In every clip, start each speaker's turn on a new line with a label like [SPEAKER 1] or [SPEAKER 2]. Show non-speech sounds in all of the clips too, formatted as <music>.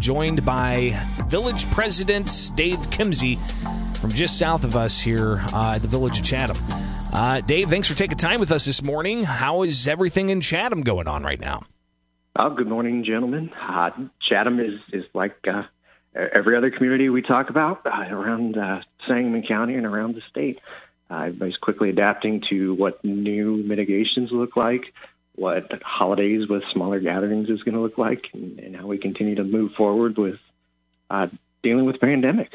[SPEAKER 1] joined by Village President Dave Kimsey from just south of us here uh, at the Village of Chatham. Uh, Dave, thanks for taking time with us this morning. How is everything in Chatham going on right now?
[SPEAKER 2] Oh, good morning, gentlemen. Uh, Chatham is, is like uh, every other community we talk about uh, around uh, Sangamon County and around the state. Everybody's quickly adapting to what new mitigations look like, what holidays with smaller gatherings is going to look like, and, and, how we continue to move forward with uh, dealing with pandemic.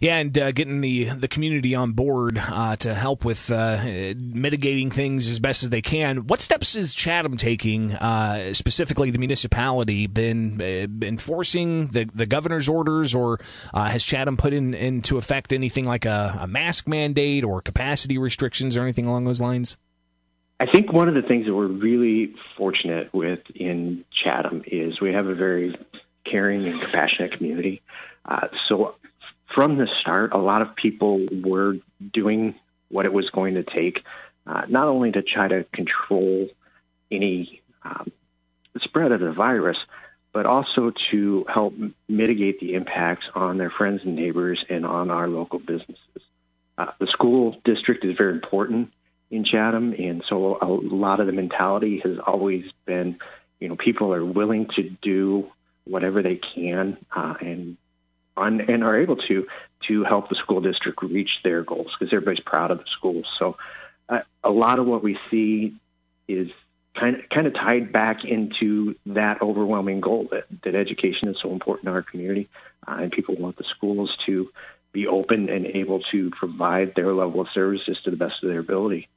[SPEAKER 1] Yeah, and uh, getting the the community on board uh, to help with uh, mitigating things as best as they can. What steps is Chatham taking, uh, specifically the municipality, been uh, enforcing the the governor's orders, or uh, has Chatham put in into effect anything like a, a mask mandate or capacity restrictions or anything along those lines?
[SPEAKER 2] I think one of the things that we're really fortunate with in Chatham is we have a very caring and compassionate community. Uh, so from the start, a lot of people were doing what it was going to take, uh, not only to try to control any um, spread of the virus, but also to help mitigate the impacts on their friends and neighbors and on our local businesses. Uh, the school district is very important in Chatham, and so a lot of the mentality has always been, you know, people are willing to do whatever they can uh, and on, and are able to to help the school district reach their goals because everybody's proud of the schools. So uh, a lot of what we see is kind of kind of tied back into that overwhelming goal that, that education is so important in our community, uh, and people want the schools to be open and able to provide their level of services to the best of their ability.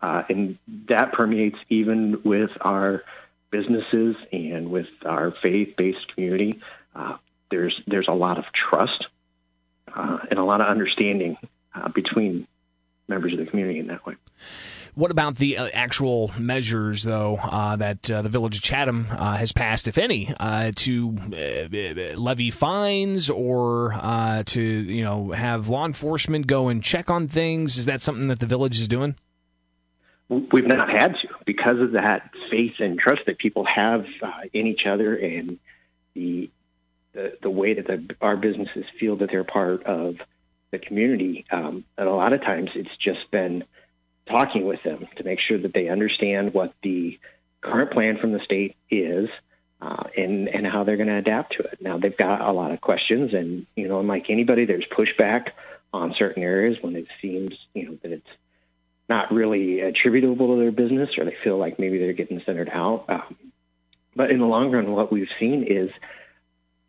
[SPEAKER 2] Uh, and that permeates even with our businesses and with our faith-based community. Uh, there's there's a lot of trust uh, and a lot of understanding uh, between members of the community in that way.
[SPEAKER 1] What about the uh, actual measures, though, uh, that uh, the Village of Chatham uh, has passed, if any, uh, to levy fines or to you know have law enforcement go and check on things? Is that something that the village is doing?
[SPEAKER 2] We've not had to because of that faith and trust that people have in each other and the the, the way that the, our businesses feel that they're part of the community. Um, and a lot of times it's just been talking with them to make sure that they understand what the current plan from the state is uh, and, and how they're going to adapt to it. Now, they've got a lot of questions, and, you know, like anybody, there's pushback on certain areas when it seems, you know, that it's not really attributable to their business or they feel like maybe they're getting centered out. Um, but in the long run, what we've seen is –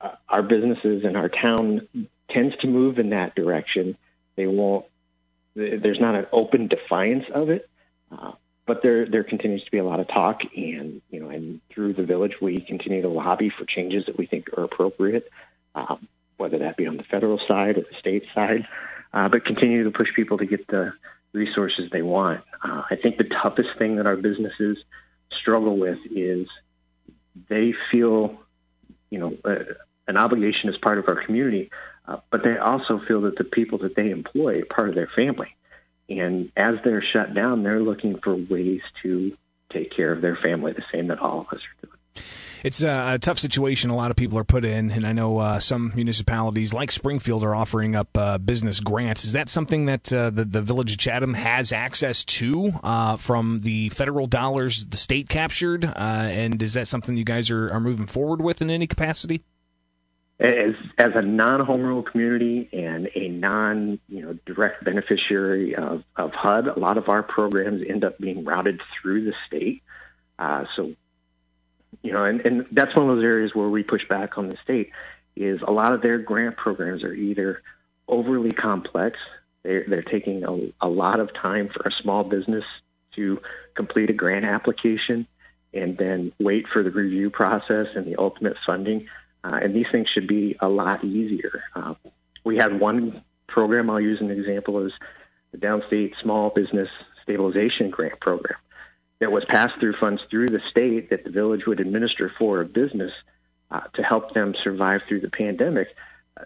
[SPEAKER 2] uh, our businesses and our town tends to move in that direction. They won't. There's not an open defiance of it, uh, but there there continues to be a lot of talk, and you know, and through the village, we continue to lobby for changes that we think are appropriate, um, whether that be on the federal side or the state side, uh, but continue to push people to get the resources they want. Uh, I think the toughest thing that our businesses struggle with is they feel, you know, uh, an obligation as part of our community, uh, but they also feel that the people that they employ are part of their family. And as they're shut down, they're looking for ways to take care of their family the same that all of us are doing.
[SPEAKER 1] It's a, a, tough situation a lot of people are put in, and I know uh, some municipalities like Springfield are offering up uh, business grants. Is that something that uh, the, the Village of Chatham has access to uh, from the federal dollars the state captured? Uh, and is that something you guys are, are moving forward with in any capacity?
[SPEAKER 2] as as a non-home rule community and a non you know direct beneficiary of, of HUD, a lot of our programs end up being routed through the state. Uh, so you know, and, and that's one of those areas where we push back on the state is a lot of their grant programs are either overly complex. They're, they're taking a, a lot of time for a small business to complete a grant application and then wait for the review process and the ultimate funding uh, and these things should be a lot easier. Uh, we had one program, I'll use an example, is the Downstate Small Business Stabilization Grant Program that was passed through funds through the state that the village would administer for a business uh, to help them survive through the pandemic. Uh,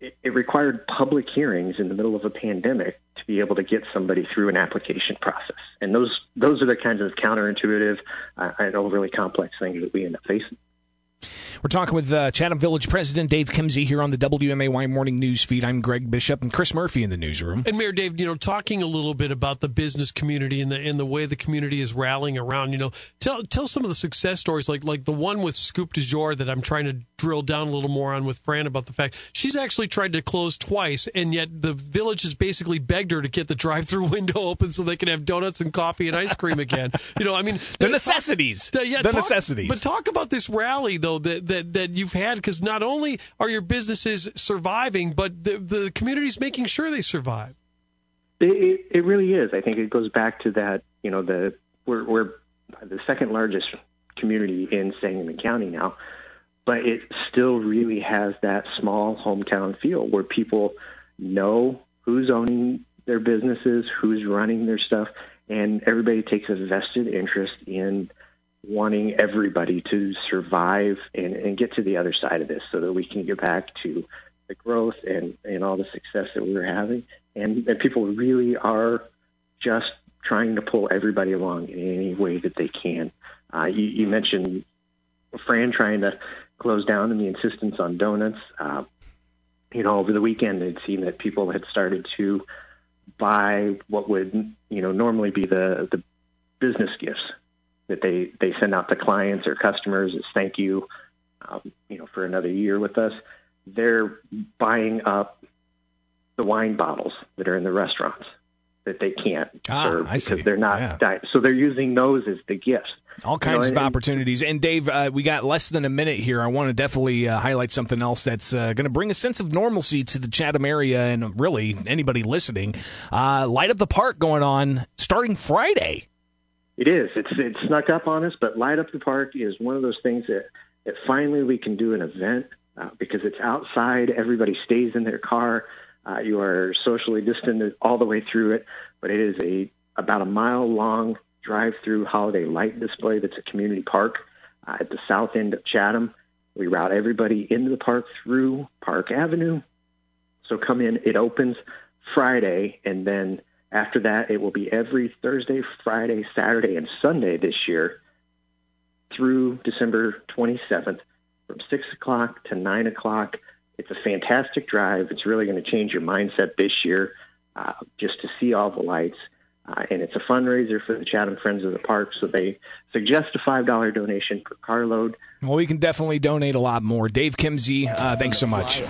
[SPEAKER 2] it, it, required public hearings in the middle of a pandemic to be able to get somebody through an application process. And those those are the kinds of counterintuitive uh, and overly complex things that we end up facing.
[SPEAKER 1] We're talking with uh, Chatham Village President Dave Kimsey here on the WMAY Morning News Feed. I'm Greg Bishop and Chris Murphy in the newsroom.
[SPEAKER 3] And Mayor Dave, you know, talking a little bit about the business community and the and the way the community is rallying around. You know, tell tell some of the success stories, like like the one with Scoop du Jour that I'm trying to drill down a little more on with Fran about the fact she's actually tried to close twice, and yet the village has basically begged her to get the drive-through <laughs> window open so they can have donuts and coffee and ice cream again. You know, I mean,
[SPEAKER 1] the necessities.
[SPEAKER 3] Talk, yeah,
[SPEAKER 1] the
[SPEAKER 3] talk,
[SPEAKER 1] necessities.
[SPEAKER 3] But talk about this rally though that that, that you've had because not only are your businesses surviving, but the the community's making sure they survive.
[SPEAKER 2] It, it really is. I think it goes back to that. You know, the we're, we're the second largest community in Sangamon County now, but it still really has that small hometown feel where people know who's owning their businesses, who's running their stuff, and everybody takes a vested interest in wanting everybody to survive and, and get to the other side of this so that we can get back to the growth and, and all the success that we're having. And, and people really are just trying to pull everybody along in any way that they can. Uh, you, you mentioned Fran trying to close down and the insistence on donuts. Uh, you know, over the weekend, it seemed that people had started to buy what would, you know, normally be the, the business gifts that they, they send out to clients or customers as thank you, um, you know, for another year with us. They're buying up the wine bottles that are in the restaurants that they can't
[SPEAKER 1] ah,
[SPEAKER 2] serve
[SPEAKER 1] because
[SPEAKER 2] they're not
[SPEAKER 1] yeah.
[SPEAKER 2] di- so they're using those as the gifts.
[SPEAKER 1] All kinds you know, of and, opportunities. And Dave, uh, we got less than a minute here. I want to definitely uh, highlight something else that's uh, going to bring a sense of normalcy to the Chatham area and really anybody listening. Uh, Light up the Park going on starting Friday.
[SPEAKER 2] It is. It's it snuck up on us, but Light Up the Park is one of those things that, that finally we can do an event uh, because it's outside. Everybody stays in their car. Uh, you are socially distant all the way through it, but it is a about a mile long drive-through holiday light display that's a community park uh, at the south end of Chatham. We route everybody into the park through Park Avenue. So come in. It opens Friday, and then after that, it will be every Thursday, Friday, Saturday, and Sunday this year through December 27th from 6 o'clock to 9 o'clock. It's a fantastic drive. It's really going to change your mindset this year uh, just to see all the lights. Uh, and it's a fundraiser for the Chatham Friends of the Park, so they suggest a $5 donation per carload.
[SPEAKER 1] Well, we can definitely donate a lot more. Dave Kimsey, uh, thanks so much.